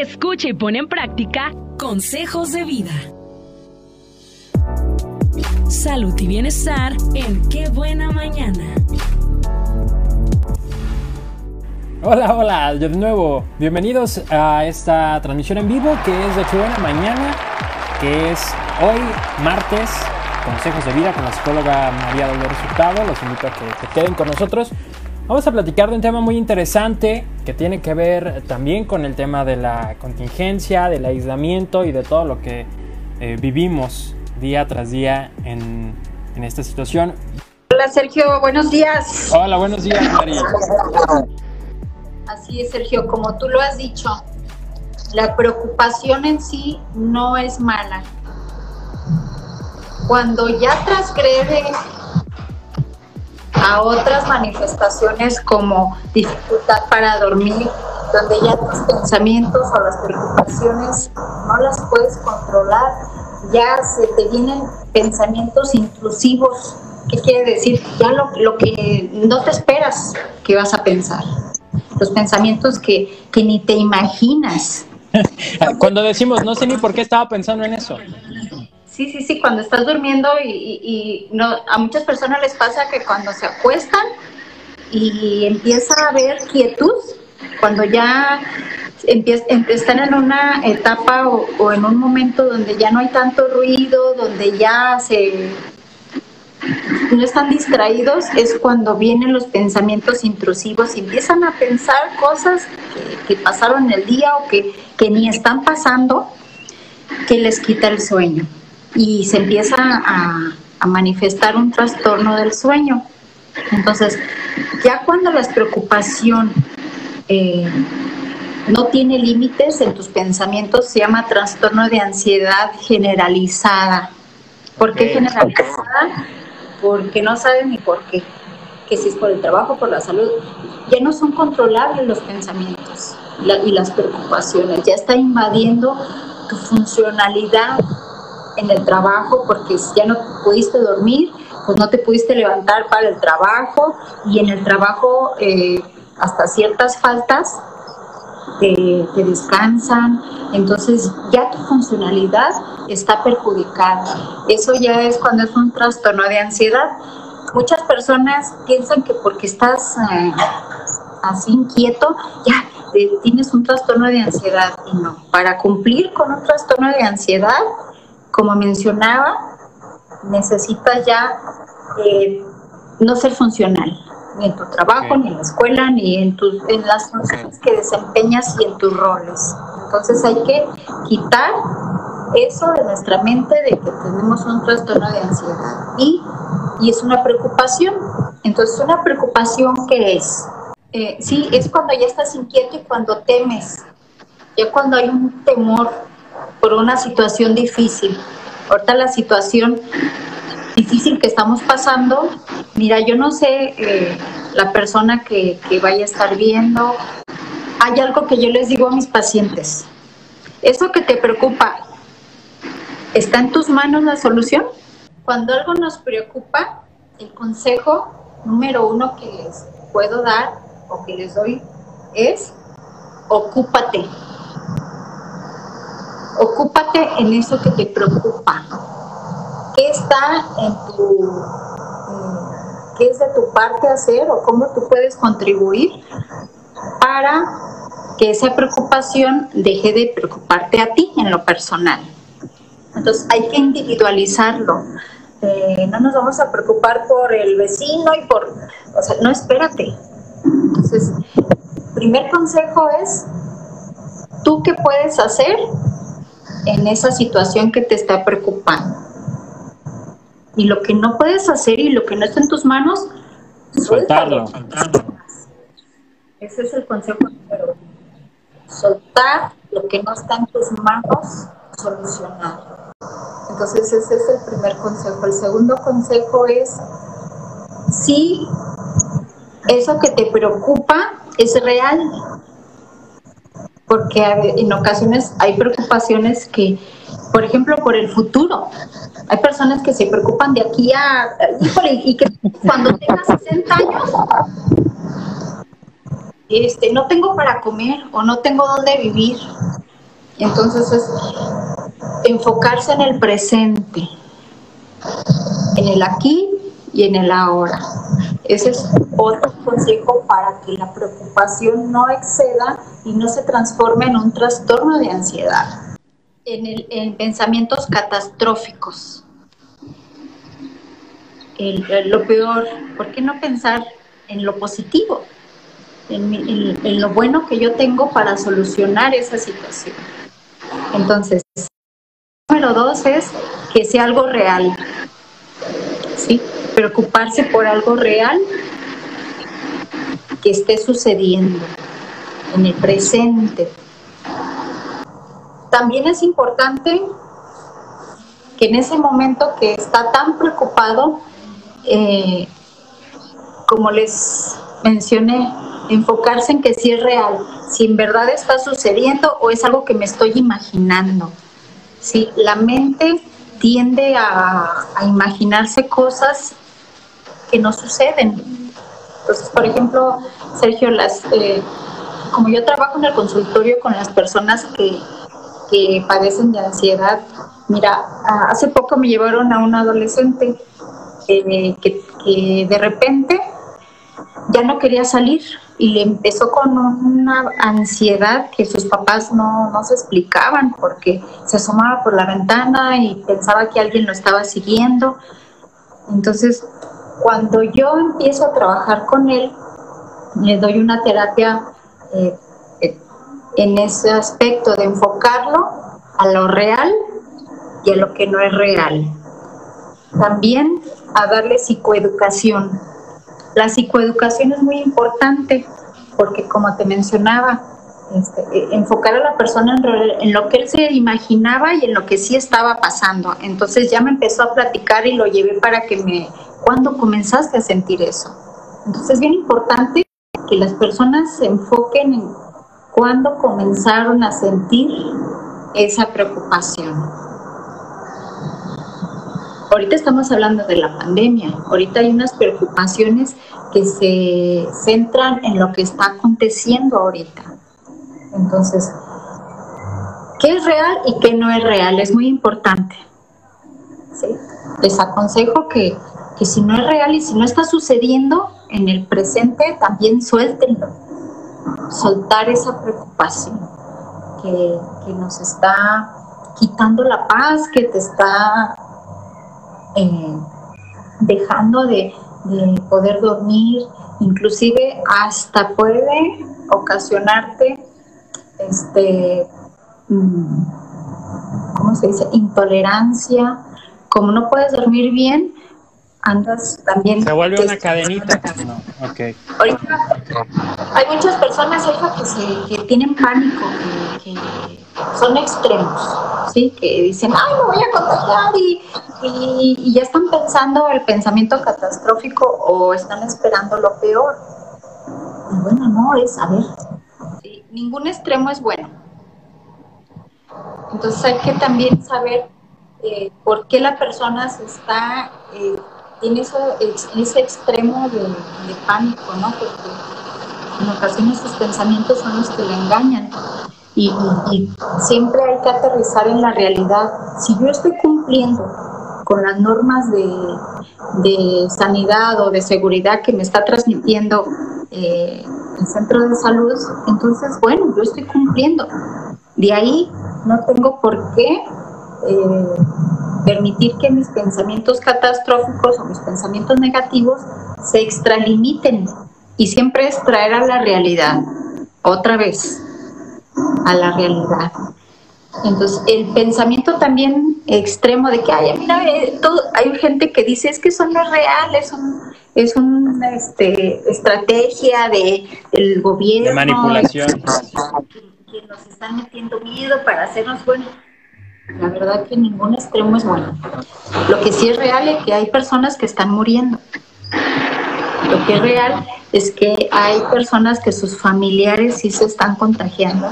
Escucha y pone en práctica consejos de vida. Salud y bienestar en Qué Buena Mañana. Hola, hola, de nuevo. Bienvenidos a esta transmisión en vivo que es de Qué Buena Mañana, que es hoy martes, consejos de vida con la psicóloga María Dolores Hurtado. Los invito a que, que queden con nosotros. Vamos a platicar de un tema muy interesante que tiene que ver también con el tema de la contingencia, del aislamiento y de todo lo que eh, vivimos día tras día en, en, esta situación. Hola Sergio, buenos días. Hola, buenos días María. Así es Sergio, como tú lo has dicho, la preocupación en sí no es mala. Cuando ya transgrede a otras manifestaciones como dificultad para dormir, donde ya tus pensamientos o las preocupaciones no las puedes controlar, ya se te vienen pensamientos intrusivos. ¿Qué quiere decir? Ya lo, lo que no te esperas que vas a pensar. Los pensamientos que, que ni te imaginas. Cuando decimos, no sé ni por qué estaba pensando en eso. Sí, sí, sí, cuando estás durmiendo y, no, a muchas personas les pasa que cuando se acuestan y empieza a haber quietud, cuando ya están en una etapa o, en un momento donde ya no hay tanto ruido, donde ya se no están distraídos, es cuando vienen los pensamientos intrusivos y empiezan a pensar cosas que, pasaron el día o que, que ni están pasando, que les quita el sueño y se empieza a, manifestar un trastorno del sueño. Entonces, ya cuando la preocupación eh, no tiene límites en tus pensamientos, se llama trastorno de ansiedad generalizada. ¿Por qué generalizada? Porque no saben ni por qué. Que si es por el trabajo, por la salud, ya no son controlables los pensamientos y las preocupaciones, ya está invadiendo tu funcionalidad en el trabajo porque ya no pudiste dormir, pues no te pudiste levantar para el trabajo y en el trabajo eh, hasta ciertas faltas te, descansan, entonces ya tu funcionalidad está perjudicada. Eso ya es cuando es un trastorno de ansiedad. Muchas personas piensan que porque estás eh, así inquieto, ya tienes un trastorno de ansiedad y no. Para cumplir con un trastorno de ansiedad, como mencionaba, necesitas ya eh, no ser funcional, ni en tu trabajo, ni en la escuela, ni en, tus, en las funciones que desempeñas y en tus roles. Entonces hay que quitar eso de nuestra mente de que tenemos un trastorno de ansiedad y, y es una preocupación. Entonces, una preocupación que es, eh, sí, es cuando ya estás inquieto y cuando temes, ya cuando hay un temor por una situación difícil. Ahorita la situación difícil que estamos pasando, mira, yo no sé eh, la persona que, que vaya a estar viendo, hay algo que yo les digo a mis pacientes, eso que te preocupa, ¿está en tus manos la solución? Cuando algo nos preocupa, el consejo número uno que les puedo dar o que les doy es ocúpate ocúpate en eso que te preocupa. ¿Qué está en tu, mm, qué es de tu parte hacer o cómo tú puedes contribuir para que esa preocupación deje de preocuparte a ti en lo personal? Entonces hay que individualizarlo. Eh, no nos vamos a preocupar por el vecino y por, o sea, no espérate. Entonces, primer consejo es, ¿tú qué puedes hacer en esa situación que te está preocupando. Y lo que no puedes hacer y lo que no está en tus manos, soltarlo. Ese es el consejo número uno. Soltar lo que no está en tus manos, solucionar. Entonces ese es el primer consejo. El segundo consejo es, si eso que te preocupa es real, porque en ocasiones hay preocupaciones que, por ejemplo, por el futuro. Hay personas que se preocupan de aquí a, híjole, y que cuando tenga 60 años, este, no tengo para comer o no tengo dónde vivir Entonces es enfocarse en el presente, en el aquí y en el ahora. Ese es otro consejo para que la preocupación no exceda y no se transforme en un trastorno de ansiedad. En, el, en pensamientos catastróficos. lo peor, ¿por qué no pensar en lo positivo? en, lo bueno que yo tengo para solucionar esa situación. Entonces, número dos es que sea algo real. Preocuparse por algo real que esté sucediendo en el presente. También es importante que en ese momento que está tan preocupado, eh, como les mencioné, enfocarse en que si es real, si en verdad está sucediendo o es algo que me estoy imaginando. Si la mente tiende a, imaginarse cosas que no suceden. Entonces, por ejemplo, Sergio, las, eh, como yo trabajo en el consultorio con las personas que, que padecen de ansiedad, mira, hace poco me llevaron a un adolescente eh, que, que de repente ya no quería salir y le empezó con una ansiedad que sus papás no, no se explicaban porque se asomaba por la ventana y pensaba que alguien lo estaba siguiendo. Entonces, cuando yo empiezo a trabajar con él, le doy una terapia eh, en ese aspecto de enfocarlo a lo real y a lo que no es real. También a darle psicoeducación la psicoeducación es muy importante porque, como te mencionaba, este, e, enfocar a la persona en, lo que él se imaginaba y en lo que sí estaba pasando. Entonces ya me empezó a platicar y lo llevé para que me... ¿Cuándo comenzaste a sentir eso? Entonces es bien importante que las personas se enfoquen en cuándo comenzaron a sentir esa preocupación. Ahorita estamos hablando de la pandemia, ahorita hay unas preocupaciones que se centran en lo que está aconteciendo ahorita. Entonces, ¿qué es real y qué no es real? Es muy importante. Les aconsejo que, si no es real y si no está sucediendo en el presente, también suéltenlo. Soltar esa preocupación que, que nos está quitando la paz, que te está eh, dejando de, poder dormir, inclusive hasta puede ocasionarte este mm, ¿cómo se dice? intolerancia, como no puedes dormir bien, andas también. Se vuelve una cadenita. Ahorita hay muchas personas, que, se, que tienen pánico, que, son extremos, ¿sí? Que dicen, ay, me voy a contagiar y, y, ya están pensando el pensamiento catastrófico o están esperando lo peor. Y bueno, no, es, a ver, ningún extremo es bueno. Entonces hay que también saber eh, por qué la persona se está eh, en, ese extremo de, pánico, ¿no? Porque en ocasiones sus pensamientos son los que le engañan. Y, siempre hay que aterrizar en la realidad. Si yo estoy cumpliendo con las normas de, sanidad o de seguridad que me está transmitiendo eh, el centro de salud, entonces, bueno, yo estoy cumpliendo. De ahí no tengo por qué eh, permitir que mis pensamientos catastróficos o mis pensamientos negativos se extralimiten y siempre es traer a la realidad, otra vez, a la realidad. Entonces, el pensamiento también extremo de que, ay, mira, eh, todo, hay gente que dice, es que eso no es real, es, un, es una este, estrategia de, del gobierno. De manipulación. Que, que nos están metiendo miedo para hacernos, bueno, la verdad que ningún extremo es bueno. Lo que sí es real es que hay personas que están muriendo. Lo que es real es que hay personas que sus familiares sí se están contagiando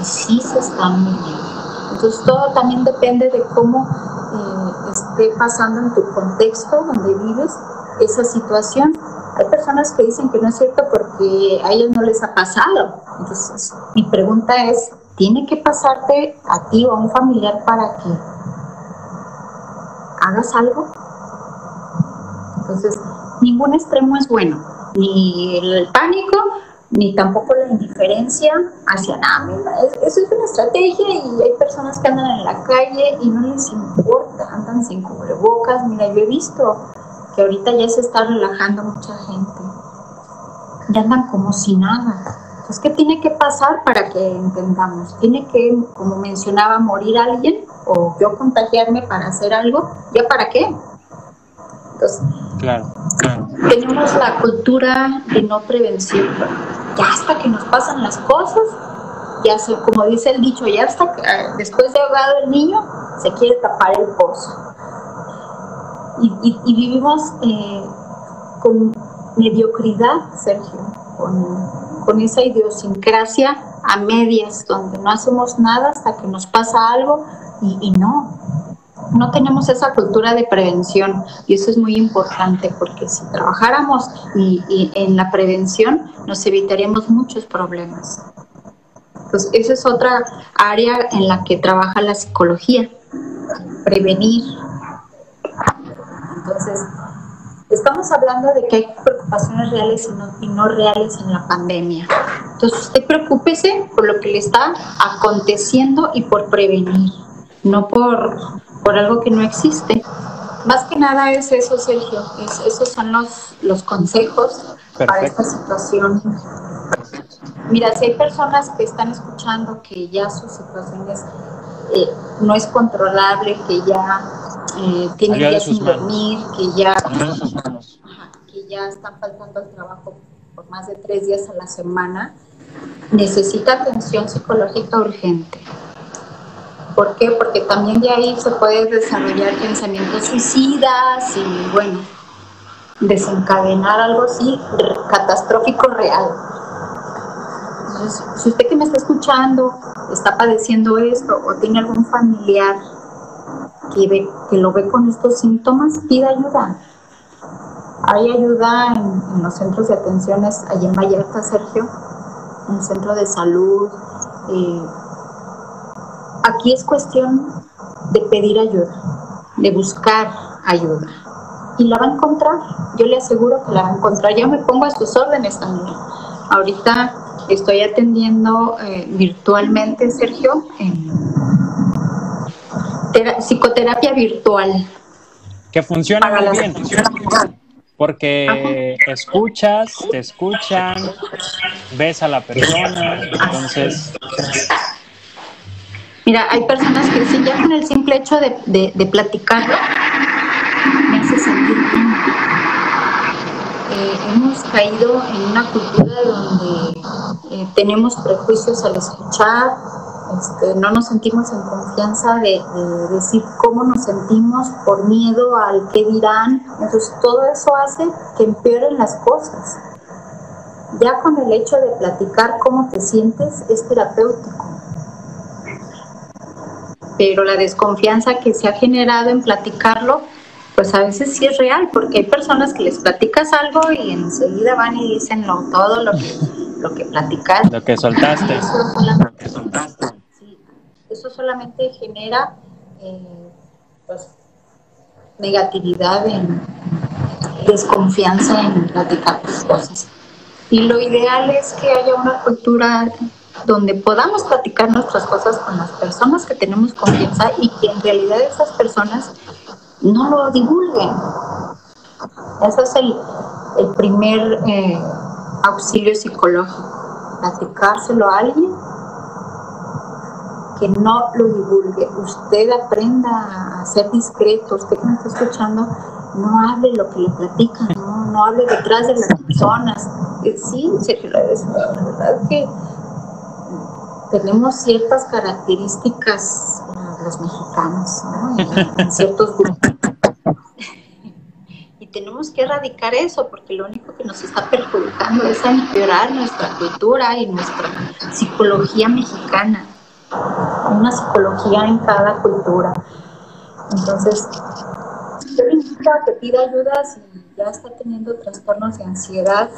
y sí se están muriendo. Entonces todo también depende de cómo eh, esté pasando en tu contexto donde vives esa situación. Hay personas que dicen que no es cierto porque a ellos no les ha pasado. Entonces mi pregunta es, tiene que pasarte a ti o a un familiar para que hagas algo. Entonces, ningún extremo es bueno, ni el pánico, ni tampoco la indiferencia hacia nada. Eso es una estrategia y hay personas que andan en la calle y no les importa, andan sin cubrebocas. Mira, yo he visto que ahorita ya se está relajando mucha gente. Ya andan como si nada. Entonces, ¿qué tiene que pasar para que entendamos? Tiene que, como mencionaba, morir alguien o yo contagiarme para hacer algo. ¿Ya para qué? Entonces, claro, tenemos la cultura de no prevención. Ya hasta que nos pasan las cosas, ya se, como dice el dicho, ya hasta eh, después de ahogado el niño, se quiere tapar el pozo y, vivimos eh, con mediocridad, Sergio, con, esa idiosincrasia a medias, donde no hacemos nada hasta que nos pasa algo y, no, no tenemos esa cultura de prevención y eso es muy importante porque si trabajáramos y, en la prevención nos evitaríamos muchos problemas. Entonces, esa es otra área en la que trabaja la psicología, prevenir, entonces, estamos hablando de que hay preocupaciones reales y no, reales en la pandemia. Entonces, usted preocúpese por lo que le está aconteciendo y por prevenir, no por, por algo que no existe. Más que nada es eso, Sergio. esos son los, los consejos para esta situación. Mira, si hay personas que están escuchando que ya su situación eh, no es controlable, que ya eh, tienen días sin dormir, que ya, que ya están faltando al trabajo por más de tres días a la semana, necesita atención psicológica urgente. ¿Por qué? Porque también de ahí se puede desarrollar pensamientos suicidas y, bueno, desencadenar algo así catastrófico real. Entonces, si usted que me está escuchando está padeciendo esto o tiene algún familiar que, lo ve con estos síntomas, pida ayuda. Hay ayuda en, los centros de atenciones, allí en Vallarta, Sergio, en el centro de salud. Eh, aquí es cuestión de pedir ayuda, de buscar ayuda. Y la va a encontrar, yo le aseguro que la va a encontrar. Yo me pongo a sus órdenes también. Ahorita estoy atendiendo eh, virtualmente, Sergio, en psicoterapia virtual. Que funciona muy bien. Porque escuchas, te escuchan, ves a la persona, entonces... Mira, hay personas que dicen, ya con el simple hecho de, de, platicarlo, me hace sentir bien. Eh, hemos caído en una cultura donde eh, tenemos prejuicios al escuchar, este, no nos sentimos en confianza de, decir cómo nos sentimos por miedo al que dirán. Entonces todo eso hace que empeoren las cosas. Ya con el hecho de platicar cómo te sientes es terapéutico. Pero la desconfianza que se ha generado en platicarlo, pues a veces sí es real, porque hay personas que les platicas algo y enseguida van y dicen todo lo que, lo que platicaste. Lo que soltaste. Lo que soltaste solamente genera eh, pues, negatividad, en, desconfianza en platicar cosas. Y lo ideal es que haya una cultura donde podamos platicar nuestras cosas con las personas que tenemos confianza y que en realidad esas personas no lo divulguen. Ese es el, el primer eh, auxilio psicológico, platicárselo a alguien que no lo divulgue. Usted aprenda a ser discreto. Usted que me está escuchando, no hable lo que le platican, no, hable detrás de las personas. Eh, sí, Sergio, la verdad que tenemos ciertas características los mexicanos, en, ciertos grupos. y tenemos que erradicar eso porque lo único que nos está perjudicando es empeorar nuestra cultura y nuestra psicología mexicana una psicología en cada cultura. Entonces, yo le invito a que pida ayuda si ya está teniendo trastornos de ansiedad,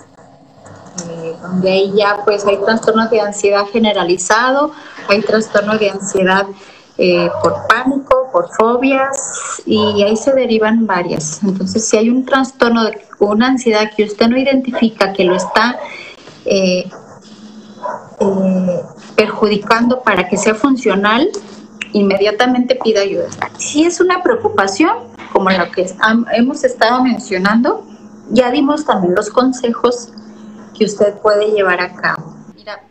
eh, donde ahí ya pues hay trastornos de ansiedad generalizado, hay trastornos de ansiedad eh, por pánico, por fobias y ahí se derivan varias. Entonces, si hay un trastorno, de, una ansiedad que usted no identifica, que lo está eh, perjudicando para que sea funcional, inmediatamente pida ayuda. Si es una preocupación, como lo que hemos estado mencionando, ya dimos también los consejos que usted puede llevar a cabo. Mira,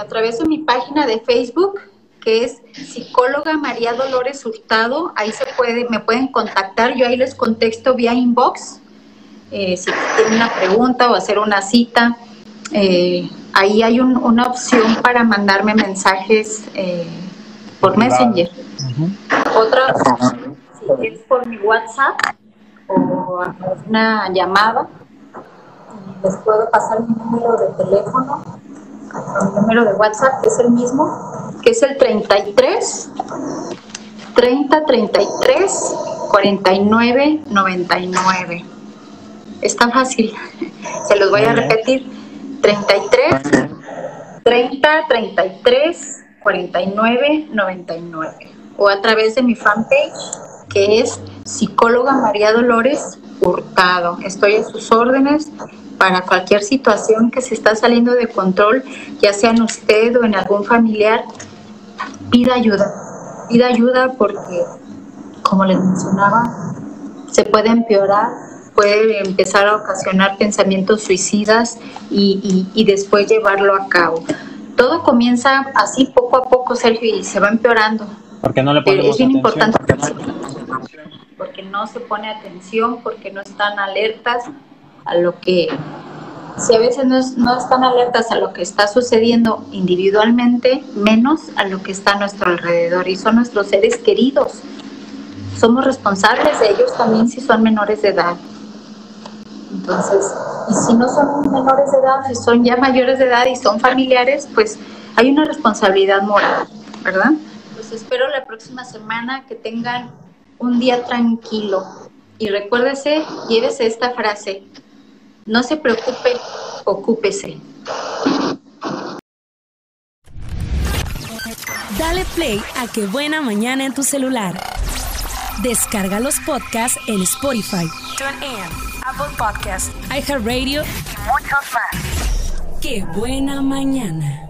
a través de mi página de Facebook, que es psicóloga María Dolores Hurtado. Ahí se puede, me pueden contactar, yo ahí les contesto vía inbox. Eh, si tienen una pregunta o hacer una cita, eh, ahí hay una opción para mandarme mensajes eh, por Messenger. Otra si es por mi WhatsApp o una llamada, les puedo pasar mi número de teléfono. El número de WhatsApp es el mismo, que es el 33 30 33 49 99. Está fácil. Se los voy a repetir. 33 30 33 49 99 o a través de mi fanpage que es psicóloga María Dolores Hurtado. Estoy a sus órdenes para cualquier situación que se está saliendo de control, ya sea en usted o en algún familiar pida ayuda, pida ayuda porque, como les mencionaba, se puede empeorar, puede empezar a ocasionar pensamientos suicidas y, después llevarlo a cabo. Todo comienza así poco a poco, Sergio, y se va empeorando. Porque no le ponemos Es bien importante porque no se pone atención, porque no están alertas a lo que si a veces no, están alertas a lo que está sucediendo individualmente, menos a lo que está a nuestro alrededor y son nuestros seres queridos. Somos responsables de ellos también si son menores de edad. Entonces, y si no son menores de edad, si son ya mayores de edad y son familiares, pues hay una responsabilidad moral, ¿verdad? Pues espero la próxima semana que tengan un día tranquilo. Y recuérdese, llévese esta frase, no se preocupe, ocúpese. Dale play a Qué Buena Mañana en tu celular. Descarga los podcasts en Spotify, TuneIn, Apple Podcasts, iHeartRadio y muchos más. Qué Buena Mañana.